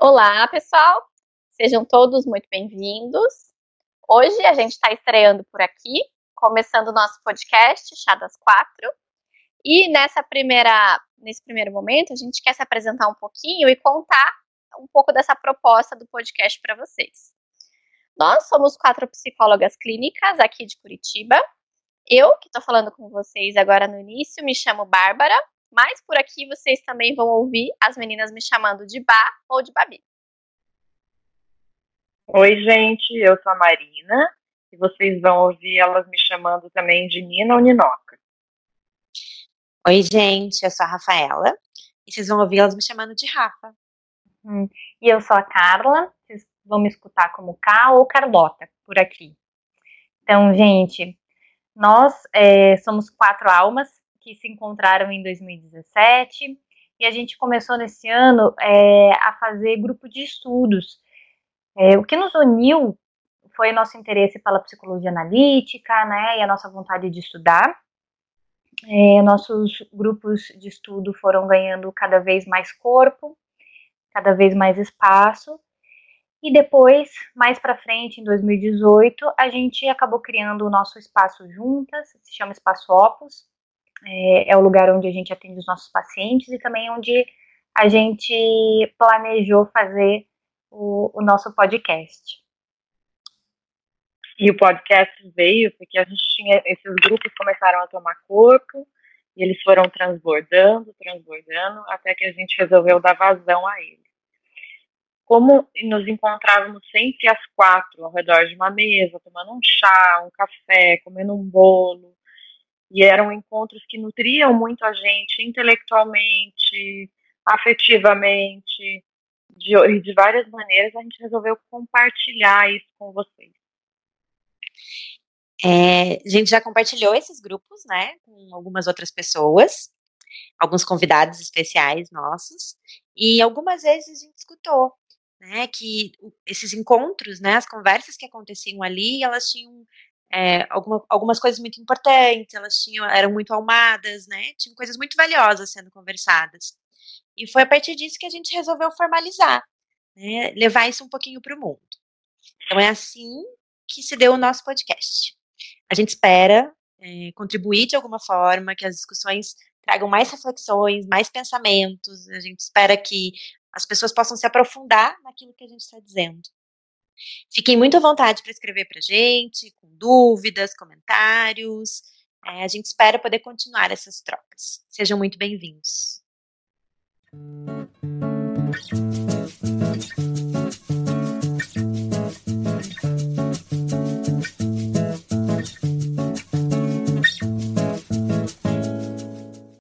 Olá, pessoal! Sejam todos muito bem-vindos. Hoje a gente está estreando por aqui, começando o nosso podcast Chá das Quatro. E nessa primeira, nesse primeiro momento, a gente quer se apresentar um pouquinho e contar um pouco dessa proposta do podcast para vocês. Nós somos quatro psicólogas clínicas aqui de Curitiba. Eu, que estou falando com vocês agora no início, me chamo Bárbara, mas por aqui vocês também vão ouvir as meninas me chamando de Bá ou de Babi. Oi, gente, eu sou a Marina e vocês vão ouvir elas me chamando também de Nina ou Ninoca. Oi, gente, eu sou a Rafaela e vocês vão ouvir elas me chamando de Rafa. Hum, e eu sou a Carla, vocês vão me escutar como K ou Carlota por aqui. Então, gente, nós é, somos quatro almas que se encontraram em 2017 e a gente começou nesse ano é, a fazer grupo de estudos é, o que nos uniu foi nosso interesse pela psicologia analítica, né, e a nossa vontade de estudar. É, nossos grupos de estudo foram ganhando cada vez mais corpo, cada vez mais espaço. E depois, mais para frente, em 2018, a gente acabou criando o nosso espaço juntas, se chama Espaço Opus. É, é o lugar onde a gente atende os nossos pacientes e também onde a gente planejou fazer o, o nosso podcast. E o podcast veio porque a gente tinha, esses grupos começaram a tomar corpo, e eles foram transbordando, transbordando, até que a gente resolveu dar vazão a eles. Como nos encontrávamos sempre às quatro, ao redor de uma mesa, tomando um chá, um café, comendo um bolo, e eram encontros que nutriam muito a gente intelectualmente, afetivamente, de, de várias maneiras, a gente resolveu compartilhar isso com vocês. É, a gente já compartilhou esses grupos, né, com algumas outras pessoas, alguns convidados especiais nossos, e algumas vezes a gente escutou, né, que esses encontros, né, as conversas que aconteciam ali, elas tinham é, alguma, algumas coisas muito importantes, elas tinham, eram muito almadas, né, tinham coisas muito valiosas sendo conversadas. E foi a partir disso que a gente resolveu formalizar, né, levar isso um pouquinho para o mundo. Então é assim que se deu o nosso podcast. A gente espera é, contribuir de alguma forma, que as discussões tragam mais reflexões, mais pensamentos. A gente espera que as pessoas possam se aprofundar naquilo que a gente está dizendo. Fiquem muito à vontade para escrever para a gente, com dúvidas, comentários. É, a gente espera poder continuar essas trocas. Sejam muito bem-vindos.